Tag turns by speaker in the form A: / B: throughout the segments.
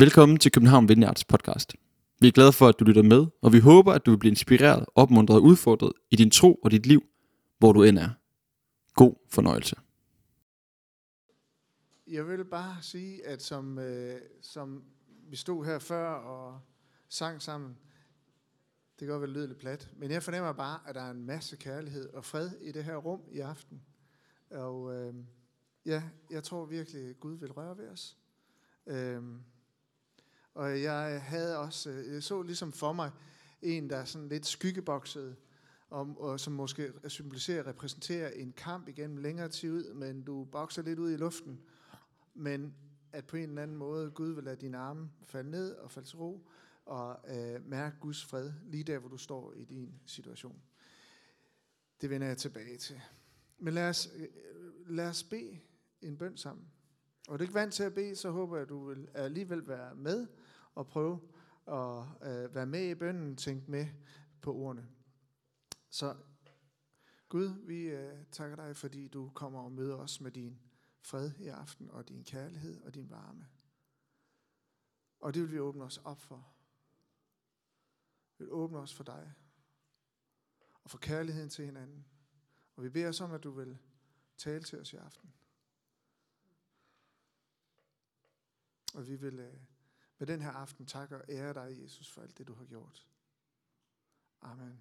A: Velkommen til København Vineyards podcast. Vi er glade for, at du lytter med, og vi håber, at du vil blive inspireret, opmuntret og udfordret i din tro og dit liv, hvor du end er. God fornøjelse.
B: Jeg vil bare sige, at som, øh, som vi stod her før og sang sammen, det kan godt være lidt plat, men jeg fornemmer bare, at der er en masse kærlighed og fred i det her rum i aften. Og øh, ja, jeg tror virkelig, at Gud vil røre ved os. Øh, og jeg havde også, øh, jeg så ligesom for mig en, der er sådan lidt skyggebokset, og, og som måske symboliserer, repræsenterer en kamp igennem længere tid ud, men du bokser lidt ud i luften. Men at på en eller anden måde, Gud vil lade dine arme falde ned og falde til ro, og øh, mærke Guds fred lige der, hvor du står i din situation. Det vender jeg tilbage til. Men lad os, øh, lad os bede en bøn sammen. Og er du ikke vant til at bede, så håber jeg, at du vil alligevel være med og prøve at øh, være med i bønnen, tænke med på ordene. Så Gud, vi øh, takker dig, fordi du kommer og møder os med din fred i aften, og din kærlighed og din varme. Og det vil vi åbne os op for. Vi vil åbne os for dig. Og for kærligheden til hinanden. Og vi beder os om, at du vil tale til os i aften. Og vi vil øh, med den her aften takke og ære dig, Jesus, for alt det, du har gjort. Amen.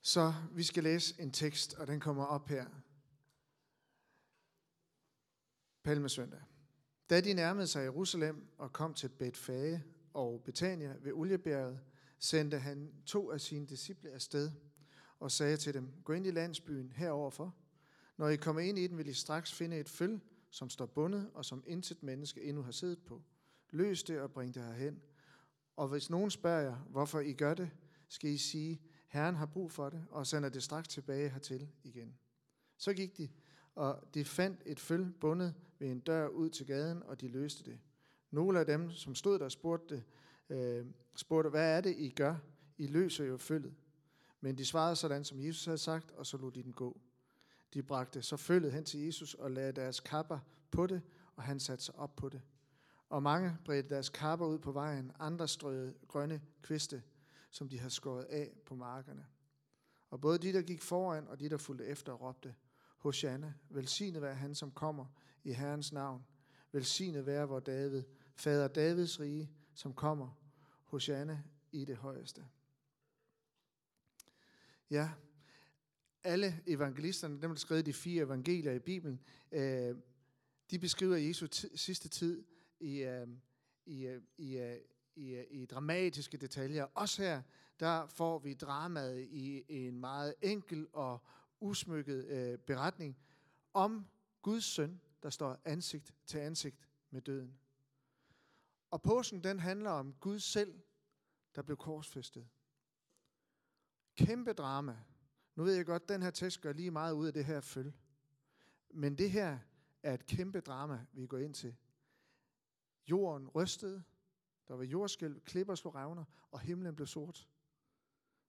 B: Så vi skal læse en tekst, og den kommer op her. Palmesøndag. Da de nærmede sig Jerusalem og kom til Betfage og Betania ved Oliebjerget, sendte han to af sine disciple afsted og sagde til dem, gå ind i landsbyen heroverfor. Når I kommer ind i den, vil I straks finde et føl, som står bundet og som intet menneske endnu har siddet på. Løs det og bring det herhen. Og hvis nogen spørger jer, hvorfor I gør det, skal I sige, Herren har brug for det, og sender det straks tilbage hertil igen. Så gik de, og de fandt et føl bundet ved en dør ud til gaden, og de løste det. Nogle af dem, som stod der, spurgte, øh, spurgte, hvad er det, I gør? I løser jo følget. Men de svarede sådan, som Jesus havde sagt, og så lod de den gå. De bragte så følget hen til Jesus og lagde deres kapper på det, og han satte sig op på det. Og mange bredte deres kapper ud på vejen, andre strøede grønne kviste, som de havde skåret af på markerne. Og både de, der gik foran, og de, der fulgte efter, råbte, Hosanna, velsignet være han, som kommer i Herrens navn. Velsignet være vor David, fader Davids rige, som kommer. Hosanna i det højeste. Ja, alle evangelisterne, dem der skrev de fire evangelier i Bibelen, øh, de beskriver Jesu sidste tid i, øh, i, øh, i, øh, i, øh, i dramatiske detaljer. Også her, der får vi dramaet i en meget enkel og usmykket øh, beretning om Guds søn, der står ansigt til ansigt med døden. Og påsken, den handler om Gud selv, der blev korsfæstet. Kæmpe drama. Nu ved jeg godt, at den her tekst gør lige meget ud af det her følge. Men det her er et kæmpe drama, vi går ind til. Jorden rystede, der var jordskælv, klipper slog revner, og himlen blev sort.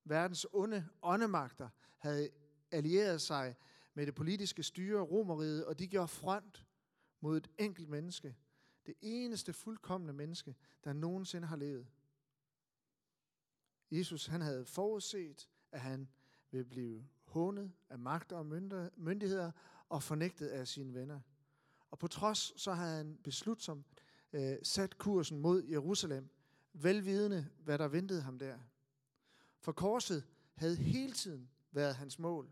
B: Verdens onde åndemagter havde allieret sig med det politiske styre, romeriet, og de gjorde front mod et enkelt menneske. Det eneste fuldkommende menneske, der nogensinde har levet. Jesus han havde forudset, at han vil blive hånet af magter og myndigheder og fornægtet af sine venner. Og på trods så havde han beslutsomt øh, sat kursen mod Jerusalem, velvidende hvad der ventede ham der. For korset havde hele tiden været hans mål.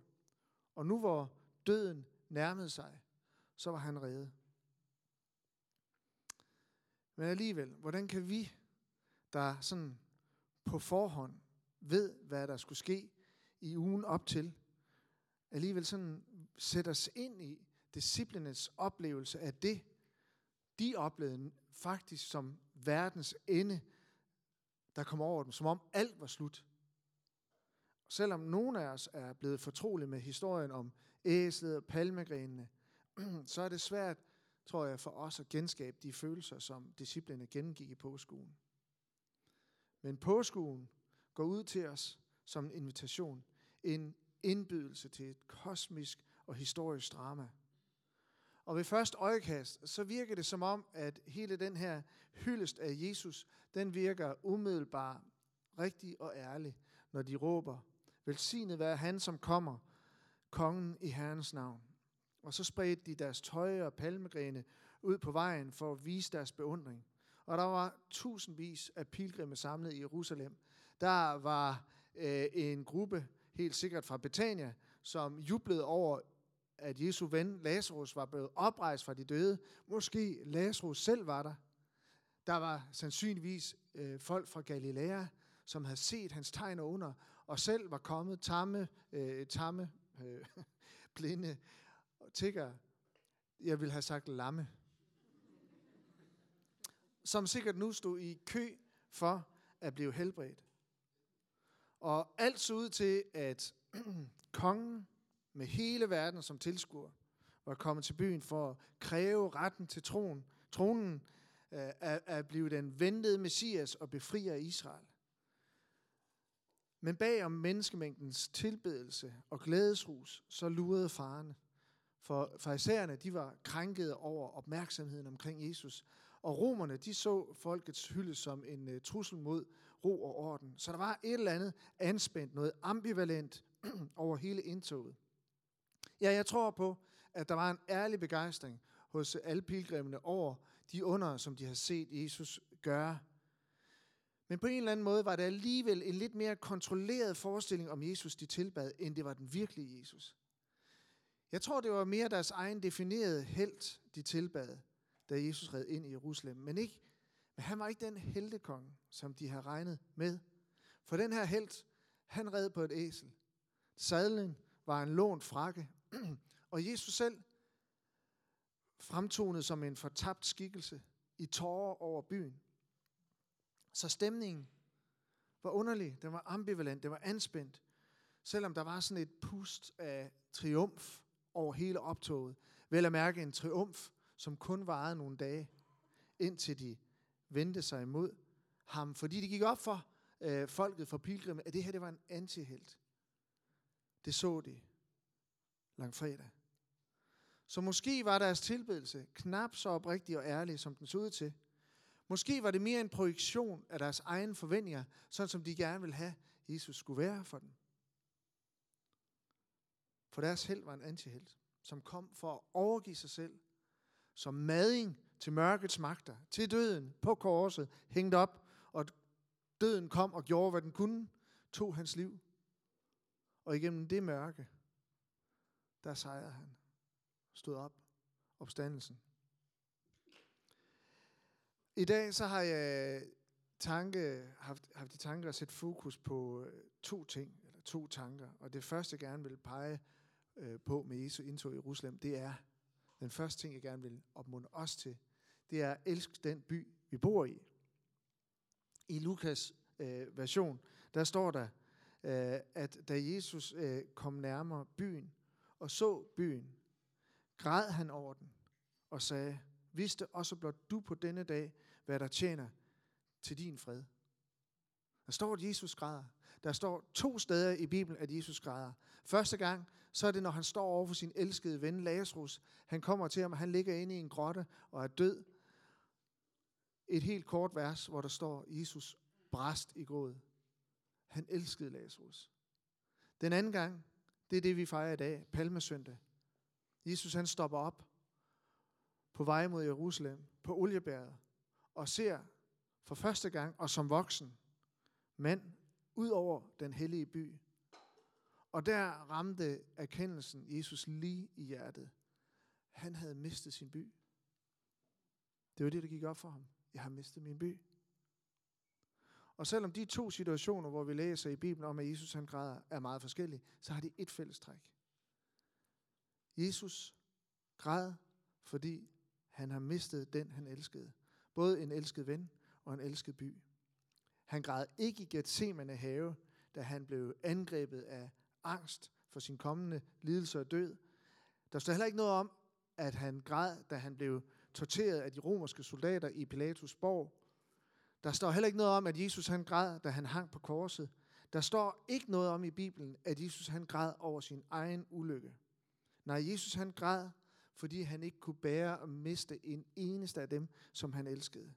B: Og nu hvor døden nærmede sig, så var han reddet. Men alligevel, hvordan kan vi, der sådan på forhånd ved, hvad der skulle ske i ugen op til, alligevel sådan sætte os ind i disciplinens oplevelse af det, de oplevede faktisk som verdens ende, der kom over dem, som om alt var slut. Selvom nogen af os er blevet fortrolige med historien om æslet og palmegrenene, så er det svært, tror jeg, for os at genskabe de følelser, som disciplene gennemgik i påskuen. Men påskuen går ud til os som en invitation, en indbydelse til et kosmisk og historisk drama. Og ved første øjekast, så virker det som om, at hele den her hyldest af Jesus, den virker umiddelbart rigtig og ærlig, når de råber, velsignet være han, som kommer, kongen i Herrens navn. Og så spredte de deres tøj og palmegrene ud på vejen for at vise deres beundring. Og der var tusindvis af pilgrimme samlet i Jerusalem. Der var øh, en gruppe, helt sikkert fra Betania, som jublede over, at Jesu ven Lazarus var blevet oprejst fra de døde. Måske Lazarus selv var der. Der var sandsynligvis øh, folk fra Galilea, som havde set hans tegn og under, og selv var kommet tamme, øh, tamme øh, blinde tigger. Jeg vil have sagt lamme. Som sikkert nu stod i kø for at blive helbredt. Og alt så ud til, at kongen med hele verden som tilskuer var kommet til byen for at kræve retten til tronen, tronen øh, at, at blive den ventede messias og befrier Israel. Men bag om menneskemængdens tilbedelse og glædesrus, så lurede farerne. For farisæerne, de var krænkede over opmærksomheden omkring Jesus. Og romerne, de så folkets hylde som en uh, trussel mod ro og orden. Så der var et eller andet anspændt, noget ambivalent over hele indtoget. Ja, jeg tror på, at der var en ærlig begejstring hos alle pilgrimene over de under, som de har set Jesus gøre. Men på en eller anden måde var det alligevel en lidt mere kontrolleret forestilling om Jesus, de tilbad, end det var den virkelige Jesus. Jeg tror, det var mere deres egen definerede held, de tilbad, da Jesus red ind i Jerusalem. Men, ikke, men han var ikke den heltekonge, som de havde regnet med. For den her held, han red på et æsel. Sadlen var en lånt frakke, og Jesus selv fremtonede som en fortabt skikkelse i tårer over byen. Så stemningen var underlig, den var ambivalent, den var anspændt. Selvom der var sådan et pust af triumf over hele optoget. Vel at mærke en triumf, som kun varede nogle dage, indtil de vendte sig imod ham. Fordi det gik op for øh, folket for pilgrimme, at det her det var en antihelt. Det så de langfredag. Så måske var deres tilbedelse knap så oprigtig og ærlig, som den så ud til. Måske var det mere en projektion af deres egne forventninger, sådan som de gerne ville have, Jesus skulle være for dem. For deres held var en antihelt, som kom for at overgive sig selv som mading til mørkets magter, til døden på korset, hængt op, og døden kom og gjorde, hvad den kunne, tog hans liv. Og igennem det mørke, der sejrede han. Stod op. Opstandelsen. I dag så har jeg tanke, haft, haft i tanke at sætte fokus på øh, to ting, eller to tanker. Og det første, jeg gerne vil pege øh, på med Jesu indtog i Jerusalem, det er den første ting, jeg gerne vil opmuntre os til. Det er elsk den by, vi bor i. I Lukas øh, version, der står der, øh, at da Jesus øh, kom nærmere byen og så byen, græd han over den og sagde, vidste også blot du på denne dag, hvad der tjener til din fred. Der står, at Jesus græder. Der står to steder i Bibelen, at Jesus græder. Første gang, så er det, når han står over for sin elskede ven Lazarus. Han kommer til ham, og han ligger inde i en grotte og er død. Et helt kort vers, hvor der står, Jesus bræst i gråd. Han elskede Lazarus. Den anden gang, det er det, vi fejrer i dag, Palmesøndag. Jesus han stopper op på vej mod Jerusalem, på Oliebjerget, og ser for første gang, og som voksen, mand ud over den hellige by. Og der ramte erkendelsen Jesus lige i hjertet. Han havde mistet sin by. Det var det, der gik op for ham. Jeg har mistet min by. Og selvom de to situationer, hvor vi læser i Bibelen om, at Jesus han græder, er meget forskellige, så har de et fælles træk. Jesus græd, fordi han har mistet den, han elskede. Både en elsket ven og en elsket by. Han græd ikke i Gethsemane have, da han blev angrebet af angst for sin kommende lidelse og død. Der står heller ikke noget om, at han græd, da han blev torteret af de romerske soldater i Pilatus borg. Der står heller ikke noget om, at Jesus han græd, da han hang på korset. Der står ikke noget om i Bibelen, at Jesus han græd over sin egen ulykke. Nej, Jesus han græd, fordi han ikke kunne bære at miste en eneste af dem, som han elskede.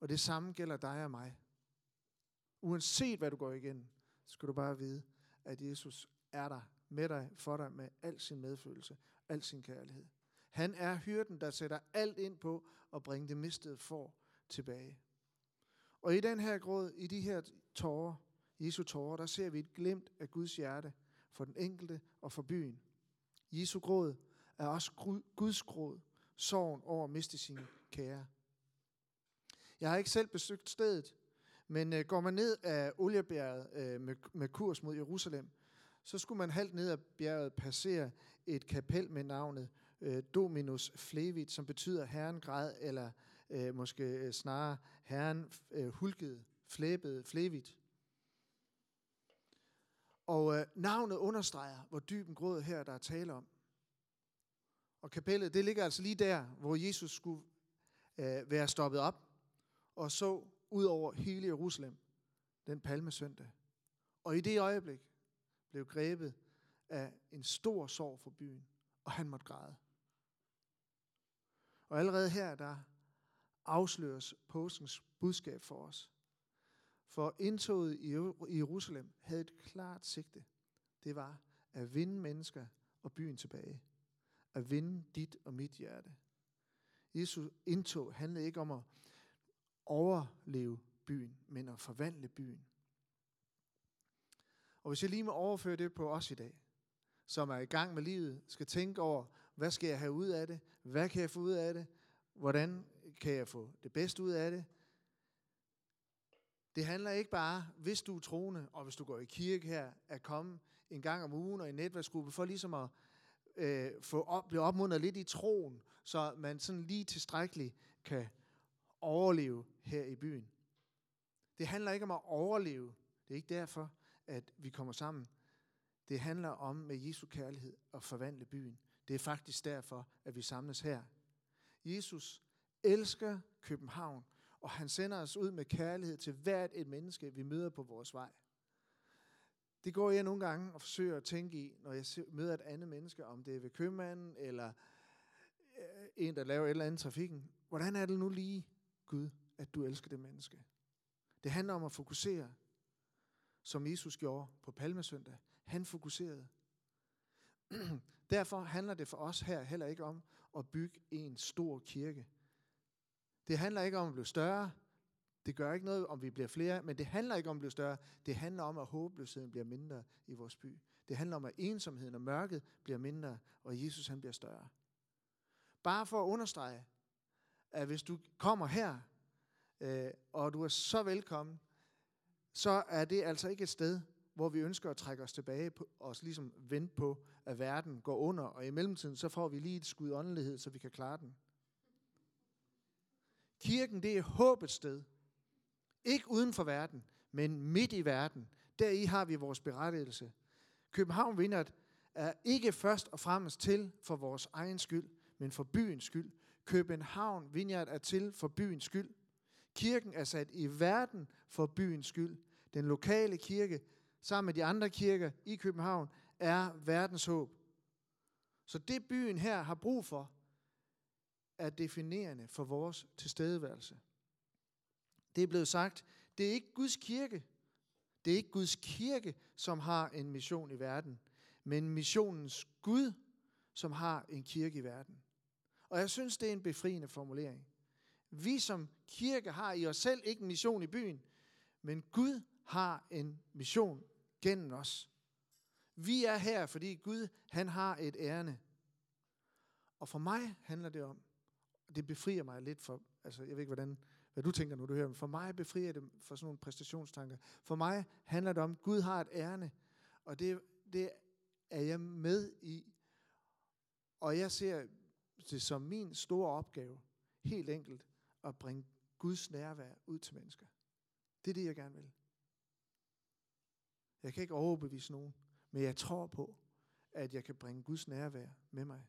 B: Og det samme gælder dig og mig. Uanset hvad du går igennem, skal du bare vide, at Jesus er der med dig, for dig med al sin medfølelse, al sin kærlighed. Han er hyrden, der sætter alt ind på at bringe det mistede for tilbage. Og i den her gråd, i de her tårer, Jesu tårer, der ser vi et glimt af Guds hjerte for den enkelte og for byen. Jesu gråd er også Guds gråd, sorgen over at miste sine kære. Jeg har ikke selv besøgt stedet, men øh, går man ned af oliebjerget øh, med, med kurs mod Jerusalem, så skulle man halvt ned ad bjerget passere et kapel med navnet øh, Dominus Flevit, som betyder herren græd, eller øh, måske øh, snarere herren øh, hulkede, flæbede, Flevit. Og øh, navnet understreger, hvor dyb en gråd her, der er tale om. Og kapellet, det ligger altså lige der, hvor Jesus skulle øh, være stoppet op og så ud over hele Jerusalem den palmesøndag. Og i det øjeblik blev grebet af en stor sorg for byen, og han måtte græde. Og allerede her, der afsløres påskens budskab for os. For indtoget i Jerusalem havde et klart sigte. Det var at vinde mennesker og byen tilbage. At vinde dit og mit hjerte. Jesu indtog handlede ikke om at overleve byen, men at forvandle byen. Og hvis jeg lige må overføre det på os i dag, som er i gang med livet, skal tænke over, hvad skal jeg have ud af det? Hvad kan jeg få ud af det? Hvordan kan jeg få det bedste ud af det? Det handler ikke bare, hvis du er troende, og hvis du går i kirke her, at komme en gang om ugen og i netværksgruppe, for ligesom at øh, få op, blive opmuntret lidt i troen, så man sådan lige tilstrækkeligt kan overleve her i byen. Det handler ikke om at overleve. Det er ikke derfor, at vi kommer sammen. Det handler om med Jesu kærlighed at forvandle byen. Det er faktisk derfor, at vi samles her. Jesus elsker København, og han sender os ud med kærlighed til hvert et menneske, vi møder på vores vej. Det går jeg nogle gange og forsøger at tænke i, når jeg møder et andet menneske, om det er ved købmanden, eller øh, en, der laver et eller andet trafikken. Hvordan er det nu lige, Gud, at du elsker det menneske? Det handler om at fokusere, som Jesus gjorde på Palmesøndag. Han fokuserede. Derfor handler det for os her heller ikke om at bygge en stor kirke. Det handler ikke om at blive større. Det gør ikke noget, om vi bliver flere, men det handler ikke om at blive større. Det handler om, at håbløsheden bliver mindre i vores by. Det handler om, at ensomheden og mørket bliver mindre, og Jesus han bliver større. Bare for at understrege, at hvis du kommer her, øh, og du er så velkommen, så er det altså ikke et sted, hvor vi ønsker at trække os tilbage på, og ligesom vente på, at verden går under, og i mellemtiden så får vi lige et skud åndelighed, så vi kan klare den. Kirken, det er håbets sted. Ikke uden for verden, men midt i verden. Der i har vi vores berettigelse. København Vindert er ikke først og fremmest til for vores egen skyld, men for byens skyld. København Vineyard er til for byens skyld. Kirken er sat i verden for byens skyld. Den lokale kirke, sammen med de andre kirker i København, er verdens håb. Så det byen her har brug for, er definerende for vores tilstedeværelse. Det er blevet sagt, det er ikke Guds kirke. Det er ikke Guds kirke, som har en mission i verden, men missionens Gud, som har en kirke i verden. Og jeg synes, det er en befriende formulering. Vi som kirke har i os selv ikke en mission i byen, men Gud har en mission gennem os. Vi er her, fordi Gud han har et ærne. Og for mig handler det om, det befrier mig lidt for, altså jeg ved ikke, hvordan, hvad du tænker, når du hører, men for mig befrier det for sådan nogle præstationstanker. For mig handler det om, at Gud har et ærne, og det, det er jeg med i. Og jeg ser det som min store opgave, helt enkelt, at bringe Guds nærvær ud til mennesker. Det er det, jeg gerne vil. Jeg kan ikke overbevise nogen, men jeg tror på, at jeg kan bringe Guds nærvær med mig.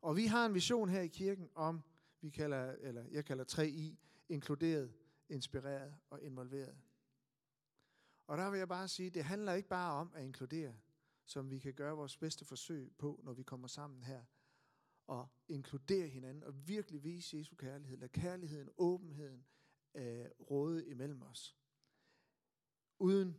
B: Og vi har en vision her i kirken om, vi kalder, eller jeg kalder 3i, inkluderet, inspireret og involveret. Og der vil jeg bare sige, det handler ikke bare om at inkludere, som vi kan gøre vores bedste forsøg på, når vi kommer sammen her, og inkludere hinanden og virkelig vise Jesu kærlighed. Lad kærligheden, åbenheden øh, råde imellem os. Uden,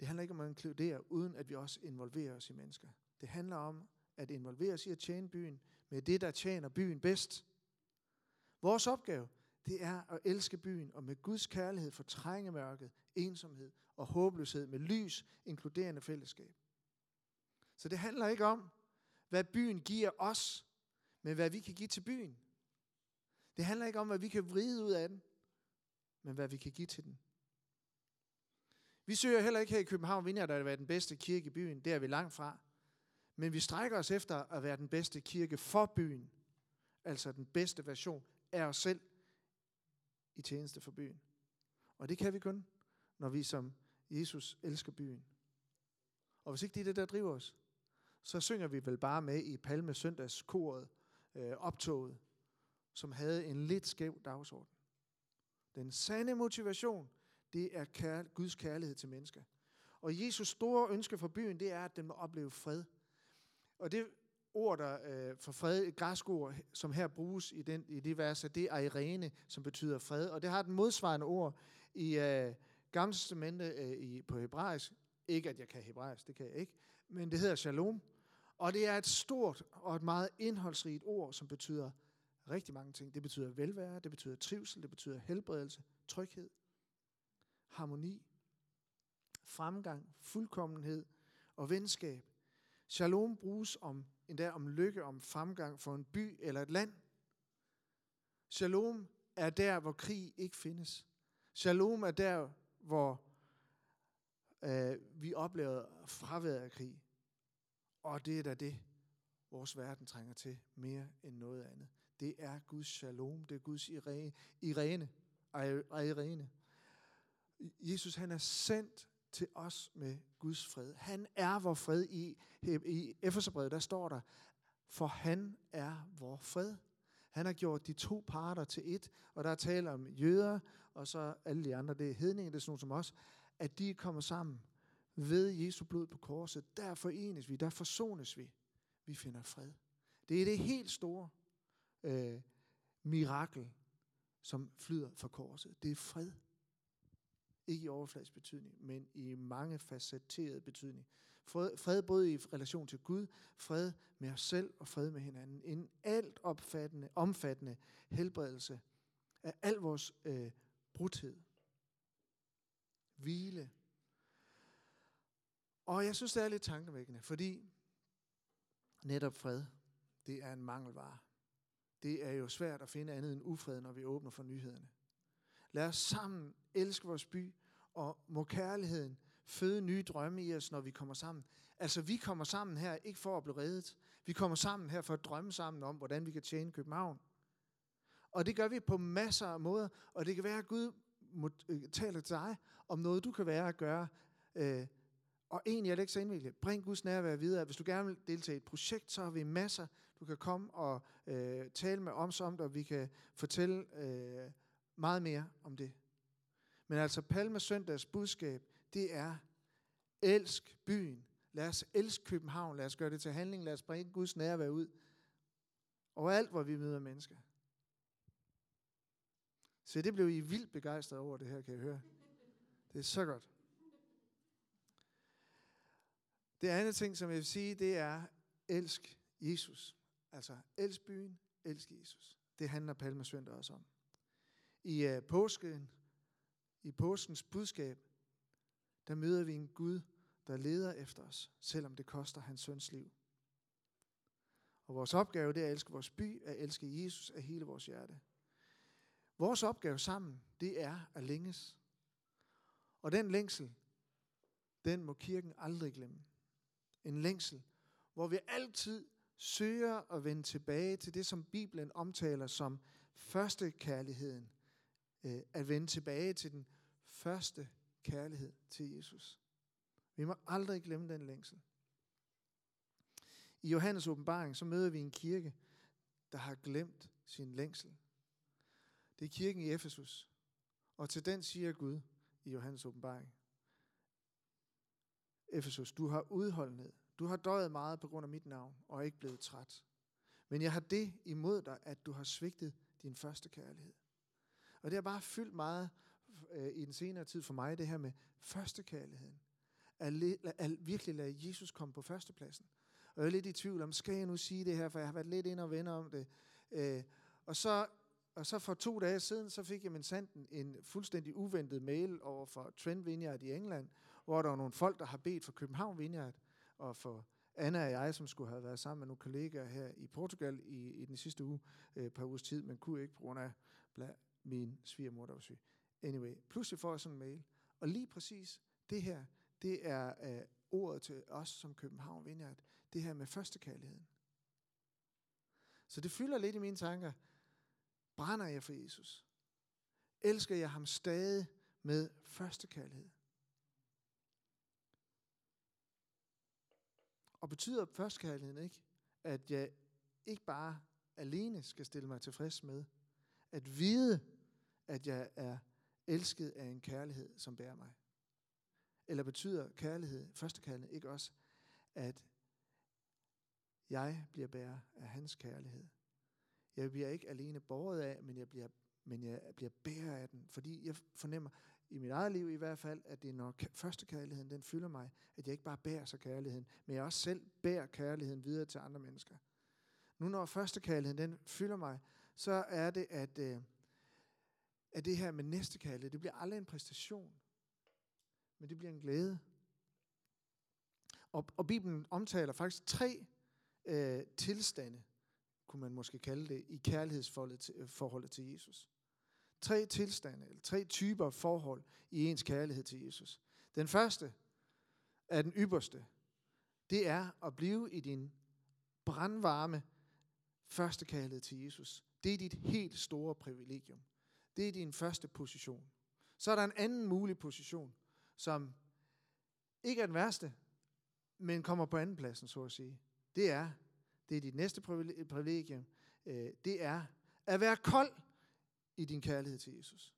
B: det handler ikke om at inkludere, uden at vi også involverer os i mennesker. Det handler om at involvere os i at tjene byen med det, der tjener byen bedst. Vores opgave, det er at elske byen og med Guds kærlighed fortrænge mørket, ensomhed og håbløshed med lys, inkluderende fællesskab. Så det handler ikke om, hvad byen giver os, men hvad vi kan give til byen. Det handler ikke om, hvad vi kan vride ud af den, men hvad vi kan give til den. Vi søger heller ikke her i København Vineyard at være den bedste kirke i byen. Det er vi langt fra. Men vi strækker os efter at være den bedste kirke for byen. Altså den bedste version af os selv i tjeneste for byen. Og det kan vi kun, når vi som Jesus elsker byen. Og hvis ikke det er det, der driver os, så synger vi vel bare med i Palme Søndagskoret, øh, optoget, som havde en lidt skæv dagsorden. Den sande motivation, det er kær- Guds kærlighed til mennesker. Og Jesus store ønske for byen, det er, at den må opleve fred. Og det ord, der øh, for fred, et græsk ord, som her bruges i, den, i det vers, det er irene, som betyder fred. Og det har den modsvarende ord i øh, Gamle Testamente øh, i, på hebraisk. Ikke at jeg kan hebraisk, det kan jeg ikke. Men det hedder shalom. Og det er et stort og et meget indholdsrigt ord, som betyder rigtig mange ting. Det betyder velvære, det betyder trivsel, det betyder helbredelse, tryghed, harmoni, fremgang, fuldkommenhed og venskab. Shalom bruges om, endda om lykke, om fremgang for en by eller et land. Shalom er der, hvor krig ikke findes. Shalom er der, hvor øh, vi oplever fraværet af krig. Og det er da det, vores verden trænger til mere end noget andet. Det er Guds shalom, det er Guds irene, irene, irene. Jesus han er sendt til os med Guds fred. Han er vor fred. I, i Efeserbrevet, der står der, for han er vor fred. Han har gjort de to parter til et, og der er tale om jøder, og så alle de andre, det er hedninger, det er sådan nogle som os, at de kommer sammen ved Jesu blod på korset. Der forenes vi, der forsones vi. Vi finder fred. Det er det helt store øh, mirakel, som flyder fra korset. Det er fred. Ikke i overfladisk betydning, men i mange facetteret betydning. Fred, fred både i relation til Gud, fred med os selv og fred med hinanden. En alt opfattende, omfattende helbredelse af al vores øh, brudhed. Hvile. Og jeg synes, det er lidt tankevækkende, fordi netop fred, det er en mangelvare. Det er jo svært at finde andet end ufred, når vi åbner for nyhederne. Lad os sammen elske vores by, og må kærligheden føde nye drømme i os, når vi kommer sammen. Altså, vi kommer sammen her ikke for at blive reddet. Vi kommer sammen her for at drømme sammen om, hvordan vi kan tjene København. Og det gør vi på masser af måder, og det kan være, at Gud øh, taler til dig om noget, du kan være at gøre. Øh, og egentlig er det ikke så indviklet. Bring Guds nærvær videre. Hvis du gerne vil deltage i et projekt, så har vi masser. Du kan komme og øh, tale med os om det, og vi kan fortælle øh, meget mere om det. Men altså Palmesøndags budskab, det er, elsk byen. Lad os elske København. Lad os gøre det til handling. Lad os bringe Guds nærvær ud. Overalt, hvor vi møder mennesker. Så det blev I vildt begejstret over det her, kan jeg høre. Det er så godt. Det andet ting, som jeg vil sige, det er, elsk Jesus. Altså, elsk byen, elsk Jesus. Det handler Palmesøndag også om. I øh, påsken, i påskens budskab, der møder vi en Gud, der leder efter os, selvom det koster hans søns liv. Og vores opgave, det er at elske vores by, at elske Jesus af hele vores hjerte. Vores opgave sammen, det er at længes. Og den længsel, den må kirken aldrig glemme. En længsel, hvor vi altid søger at vende tilbage til det, som Bibelen omtaler som første kærligheden. Øh, at vende tilbage til den første kærlighed til Jesus. Vi må aldrig glemme den længsel. I Johannes åbenbaring, så møder vi en kirke, der har glemt sin længsel. Det er kirken i Efesus. Og til den siger Gud i Johannes åbenbaring. Efesus, du har udholdenhed. Du har døjet meget på grund af mit navn, og er ikke blevet træt. Men jeg har det imod dig, at du har svigtet din første kærlighed. Og det har bare fyldt meget øh, i den senere tid for mig, det her med førstekærligheden. At, le, at virkelig lade Jesus komme på førstepladsen. Og jeg er lidt i tvivl om, skal jeg nu sige det her, for jeg har været lidt ind og vende om det. Øh, og så og så for to dage siden, så fik jeg min sanden en fuldstændig uventet mail over for Trent Vineyard i England, hvor der var nogle folk, der har bedt for København Vineyard, og for Anna og jeg, som skulle have været sammen med nogle kollegaer her i Portugal i, i den sidste uge, øh, par ugers tid, men kunne ikke på grund af bla, min svigermor, der var syg. Anyway, pludselig får jeg sådan en mail, og lige præcis det her, det er øh, ordet til os som København Vineyard, det her med førstekærligheden. Så det fylder lidt i mine tanker, Brænder jeg for Jesus? Elsker jeg ham stadig med første Og betyder førstkærligheden ikke, at jeg ikke bare alene skal stille mig tilfreds med, at vide, at jeg er elsket af en kærlighed, som bærer mig? Eller betyder kærlighed, førstekærlighed ikke også, at jeg bliver bærer af hans kærlighed? Jeg bliver ikke alene båret af, men jeg bliver, men jeg bliver bærer af den. Fordi jeg fornemmer, i mit eget liv i hvert fald, at det er når første kærligheden, den fylder mig, at jeg ikke bare bærer sig kærligheden, men jeg også selv bærer kærligheden videre til andre mennesker. Nu når første kærligheden, den fylder mig, så er det, at, øh, at det her med næste kærlighed, det bliver aldrig en præstation, men det bliver en glæde. Og, og Bibelen omtaler faktisk tre øh, tilstande, kunne man måske kalde det, i kærlighedsforholdet til, øh, forholdet til Jesus. Tre tilstande, eller tre typer forhold i ens kærlighed til Jesus. Den første er den ypperste. Det er at blive i din brandvarme første kærlighed til Jesus. Det er dit helt store privilegium. Det er din første position. Så er der en anden mulig position, som ikke er den værste, men kommer på anden pladsen, så at sige. Det er det er dit næste privilegium, øh, det er at være kold i din kærlighed til Jesus.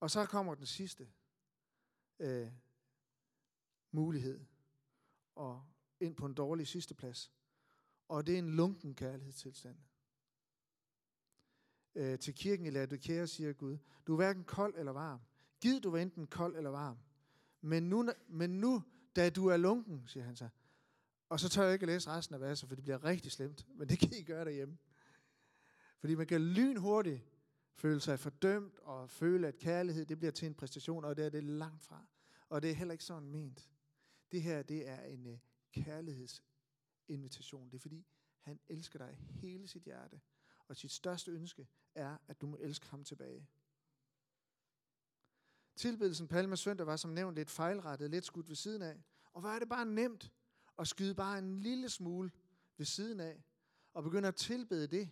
B: Og så kommer den sidste øh, mulighed, og ind på en dårlig sidste plads. Og det er en lunken kærlighedstilstand. Øh, til kirken i Laodikea siger Gud, du er hverken kold eller varm. Gid du var enten kold eller varm. Men nu, men nu, da du er lunken, siger han så, og så tør jeg ikke at læse resten af verset, for det bliver rigtig slemt. Men det kan I gøre derhjemme. Fordi man kan lynhurtigt føle sig fordømt og føle, at kærlighed det bliver til en præstation, og det er det langt fra. Og det er heller ikke sådan ment. Det her, det er en uh, kærlighedsinvitation. Det er fordi, han elsker dig hele sit hjerte. Og sit største ønske er, at du må elske ham tilbage. Tilbedelsen Palma Søndag var som nævnt lidt fejlrettet, lidt skudt ved siden af. Og hvor er det bare nemt at skyde bare en lille smule ved siden af, og begynde at tilbede det,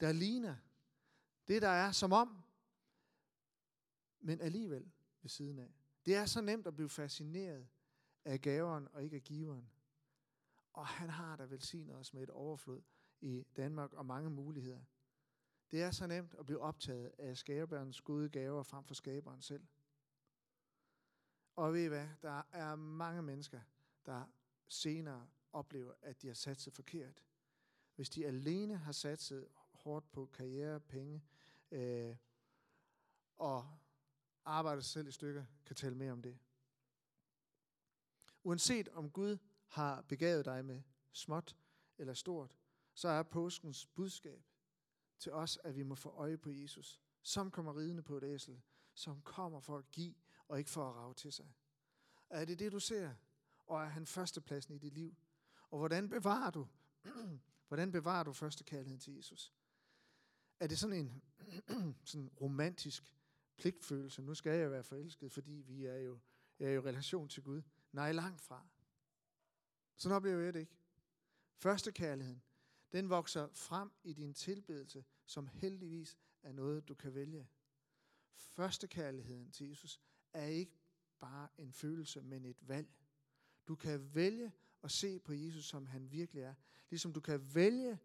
B: der ligner det, der er som om, men alligevel ved siden af. Det er så nemt at blive fascineret af gaveren og ikke af giveren. Og han har da velsignet os med et overflod i Danmark og mange muligheder. Det er så nemt at blive optaget af skaberens gode gaver frem for skaberen selv. Og ved I hvad? Der er mange mennesker, der senere oplever, at de har satset forkert. Hvis de alene har satset hårdt på karriere, penge, øh, og arbejder sig selv i stykker, kan tale mere om det. Uanset om Gud har begavet dig med småt eller stort, så er påskens budskab til os, at vi må få øje på Jesus, som kommer ridende på et æsel, som kommer for at give og ikke for at rave til sig. Er det det, du ser? og er han førstepladsen i dit liv? Og hvordan bevarer du, hvordan bevarer du første kærligheden til Jesus? Er det sådan en sådan romantisk pligtfølelse? Nu skal jeg være forelsket, fordi vi er jo, er jo i relation til Gud. Nej, langt fra. Sådan oplever jeg det ikke. Første kærligheden, den vokser frem i din tilbedelse, som heldigvis er noget, du kan vælge. Første kærligheden til Jesus er ikke bare en følelse, men et valg. Du kan vælge at se på Jesus, som han virkelig er. Ligesom du kan vælge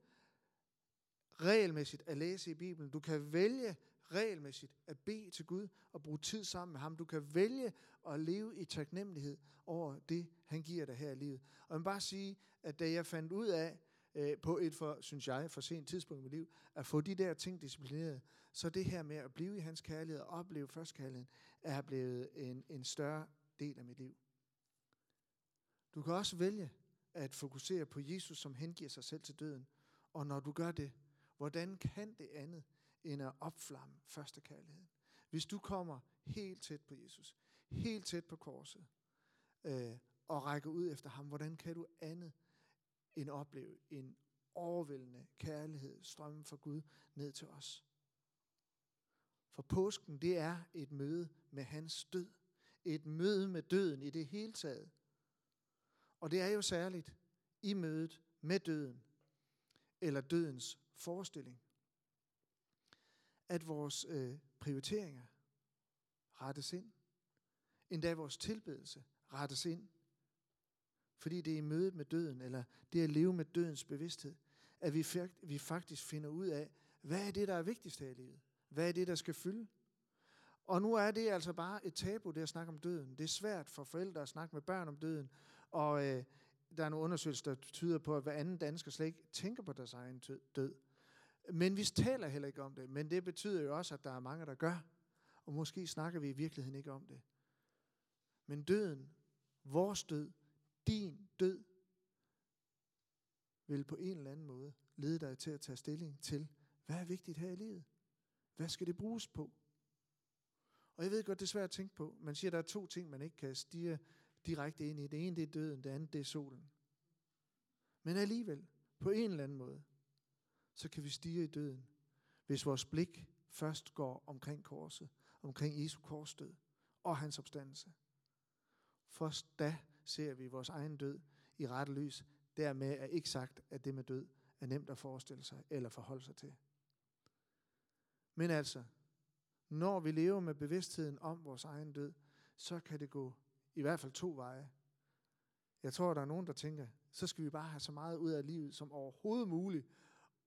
B: regelmæssigt at læse i Bibelen. Du kan vælge regelmæssigt at bede til Gud og bruge tid sammen med ham. Du kan vælge at leve i taknemmelighed over det, han giver dig her i livet. Og jeg vil bare sige, at da jeg fandt ud af, øh, på et for, synes jeg, for sent tidspunkt i mit liv, at få de der ting disciplineret, så det her med at blive i hans kærlighed og opleve førstkærligheden, er blevet en, en større del af mit liv. Du kan også vælge at fokusere på Jesus, som hengiver sig selv til døden. Og når du gør det, hvordan kan det andet end at opflamme første kærligheden? Hvis du kommer helt tæt på Jesus, helt tæt på korset, øh, og rækker ud efter ham, hvordan kan du andet end opleve en overvældende kærlighed strømme fra Gud ned til os? For påsken, det er et møde med hans død. Et møde med døden i det hele taget. Og det er jo særligt i mødet med døden, eller dødens forestilling, at vores øh, prioriteringer rettes ind. Endda vores tilbedelse rettes ind. Fordi det er i mødet med døden, eller det at leve med dødens bevidsthed, at vi, vi faktisk finder ud af, hvad er det, der er vigtigst her i livet? Hvad er det, der skal fylde? Og nu er det altså bare et tabu, det at snakke om døden. Det er svært for forældre at snakke med børn om døden. Og øh, der er nogle undersøgelser, der tyder på, at hver anden dansker slet ikke tænker på deres egen død. Men vi taler heller ikke om det. Men det betyder jo også, at der er mange, der gør. Og måske snakker vi i virkeligheden ikke om det. Men døden, vores død, din død, vil på en eller anden måde lede dig til at tage stilling til, hvad er vigtigt her i livet? Hvad skal det bruges på? Og jeg ved godt, det er svært at tænke på. Man siger, at der er to ting, man ikke kan stige direkte ind i. Det ene det er døden, det andet det er solen. Men alligevel, på en eller anden måde, så kan vi stige i døden, hvis vores blik først går omkring korset, omkring Jesu korsdød og hans opstandelse. Først da ser vi vores egen død i rette lys. Dermed er ikke sagt, at det med død er nemt at forestille sig eller forholde sig til. Men altså, når vi lever med bevidstheden om vores egen død, så kan det gå i hvert fald to veje. Jeg tror, der er nogen, der tænker, så skal vi bare have så meget ud af livet som overhovedet muligt,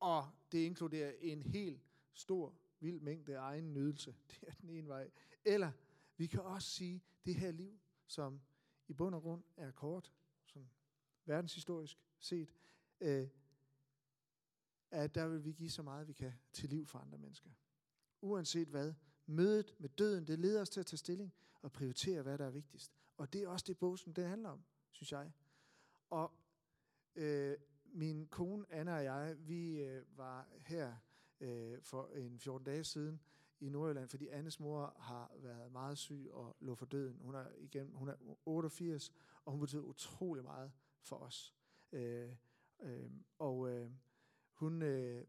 B: og det inkluderer en helt stor, vild mængde af egen nydelse. Det er den ene vej. Eller vi kan også sige, det her liv, som i bund og grund er kort, sådan verdenshistorisk set, øh, at der vil vi give så meget, vi kan til liv for andre mennesker. Uanset hvad, mødet med døden, det leder os til at tage stilling og prioritere, hvad der er vigtigst. Og det er også det, bogen det handler om, synes jeg. Og øh, min kone Anna og jeg, vi øh, var her øh, for en 14 dage siden i Nordjylland, fordi Annes mor har været meget syg og lå for døden. Hun er, igen, hun er 88, og hun betyder utrolig meget for os. Øh, øh, og øh, hun øh,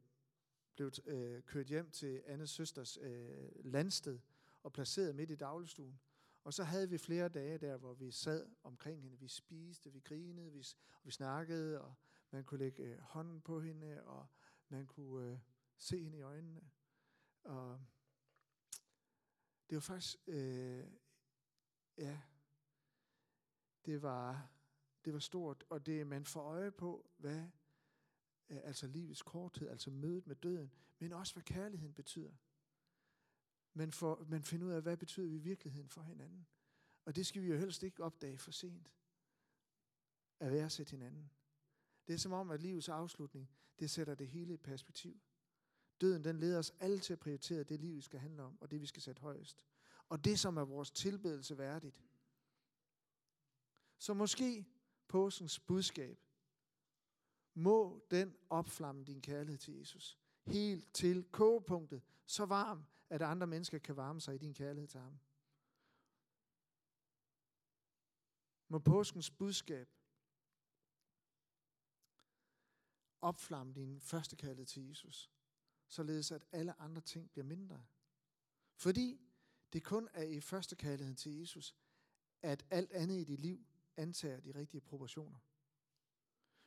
B: blev øh, kørt hjem til Annes søsters øh, landsted og placeret midt i dagligstuen. Og så havde vi flere dage der, hvor vi sad omkring hende. Vi spiste, vi grinede, vi, og vi snakkede, og man kunne lægge øh, hånden på hende, og man kunne øh, se hende i øjnene. Og det var faktisk, øh, ja, det var, det var stort, og det man får øje på, hvad øh, altså livets korthed, altså mødet med døden, men også hvad kærligheden betyder. Men får, man finder ud af, hvad betyder vi i virkeligheden for hinanden. Og det skal vi jo helst ikke opdage for sent. At værdsætte hinanden. Det er som om, at livets afslutning, det sætter det hele i perspektiv. Døden, den leder os alle til at prioritere det liv, vi skal handle om, og det, vi skal sætte højest. Og det, som er vores tilbedelse værdigt. Så måske påskens budskab, må den opflamme din kærlighed til Jesus. Helt til kogepunktet. Så varm, at andre mennesker kan varme sig i din kærlighed til ham. Må påskens budskab opflamme din første kærlighed til Jesus, således at alle andre ting bliver mindre. Fordi det kun er i første kærligheden til Jesus, at alt andet i dit liv antager de rigtige proportioner.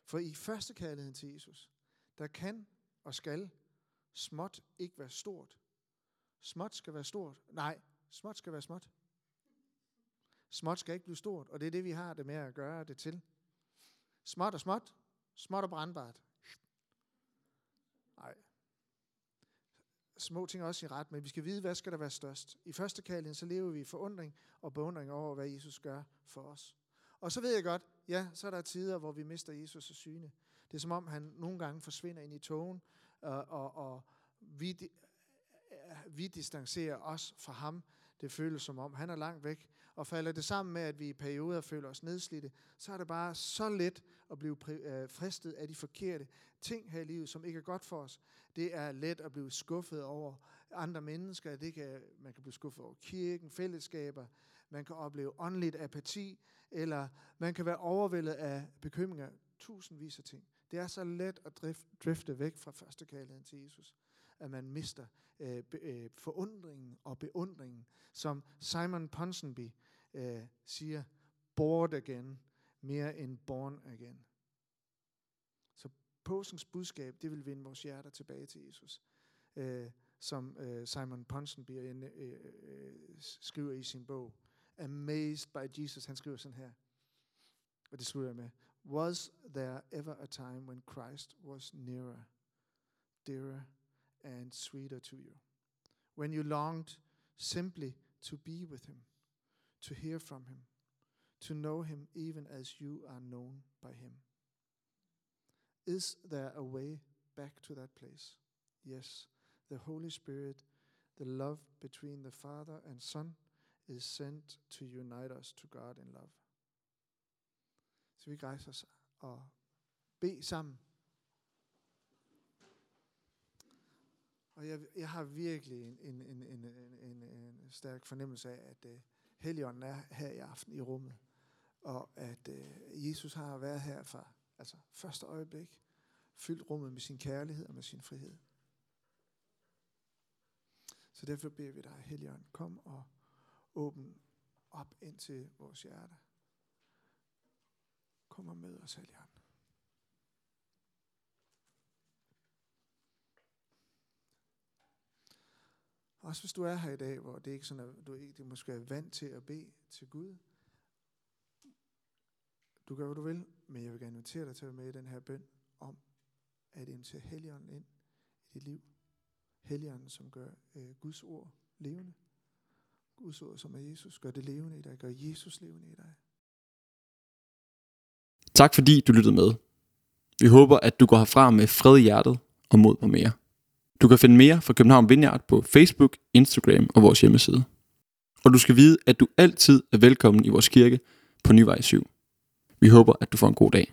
B: For i første kærligheden til Jesus, der kan og skal småt ikke være stort. Småt skal være stort. Nej, småt skal være småt. Småt skal ikke blive stort, og det er det, vi har det med at gøre det til. Småt og småt, småt og brandbart. Nej. små ting også i ret, men vi skal vide, hvad skal der være størst. I første kærlighed, så lever vi i forundring og beundring over, hvad Jesus gør for os. Og så ved jeg godt, ja, så er der tider, hvor vi mister Jesus og syne. Det er som om, han nogle gange forsvinder ind i togen, og, og, og vi, vi distancerer os fra ham. Det føles som om, han er langt væk. Og falder det sammen med, at vi i perioder føler os nedslidte, så er det bare så let at blive øh, fristet af de forkerte ting her i livet, som ikke er godt for os. Det er let at blive skuffet over andre mennesker. Det kan, man kan blive skuffet over kirken, fællesskaber. Man kan opleve åndeligt apati, eller man kan være overvældet af bekymringer. Tusindvis af ting. Det er så let at drifte væk fra første kærligheden til Jesus, at man mister øh, øh, forundringen og beundringen, som Simon Ponsonby øh, siger, born again, mere end born again. Så påskens budskab, det vil vinde vores hjerter tilbage til Jesus. Øh, som øh, Simon Ponsonby øh, øh, skriver i sin bog, Amazed by Jesus, han skriver sådan her, og det slutter jeg med, Was there ever a time when Christ was nearer, dearer, and sweeter to you? When you longed simply to be with Him, to hear from Him, to know Him even as you are known by Him? Is there a way back to that place? Yes, the Holy Spirit, the love between the Father and Son, is sent to unite us to God in love. Så vi rejser os og bede sammen. Og jeg, jeg har virkelig en, en, en, en, en, en stærk fornemmelse af, at uh, Helligånden er her i aften i rummet. Og at øh, Jesus har været her fra altså første øjeblik, fyldt rummet med sin kærlighed og med sin frihed. Så derfor beder vi dig, Helligånd, kom og åbn op ind til vores hjerte. Kom og mød os, Helligånd. Også hvis du er her i dag, hvor det ikke sådan, at du ikke måske er vant til at bede til Gud. Du gør, hvad du vil, men jeg vil gerne invitere dig til at være med i den her bøn om at invitere Helligånden ind i dit liv. Helligånden, som gør øh, Guds ord levende. Guds ord, som er Jesus, gør det levende i dig, gør Jesus levende i dig.
A: Tak fordi du lyttede med. Vi håber, at du går herfra med fred i hjertet og mod på mere. Du kan finde mere fra København Vineyard på Facebook, Instagram og vores hjemmeside. Og du skal vide, at du altid er velkommen i vores kirke på Nyvej 7. Vi håber, at du får en god dag.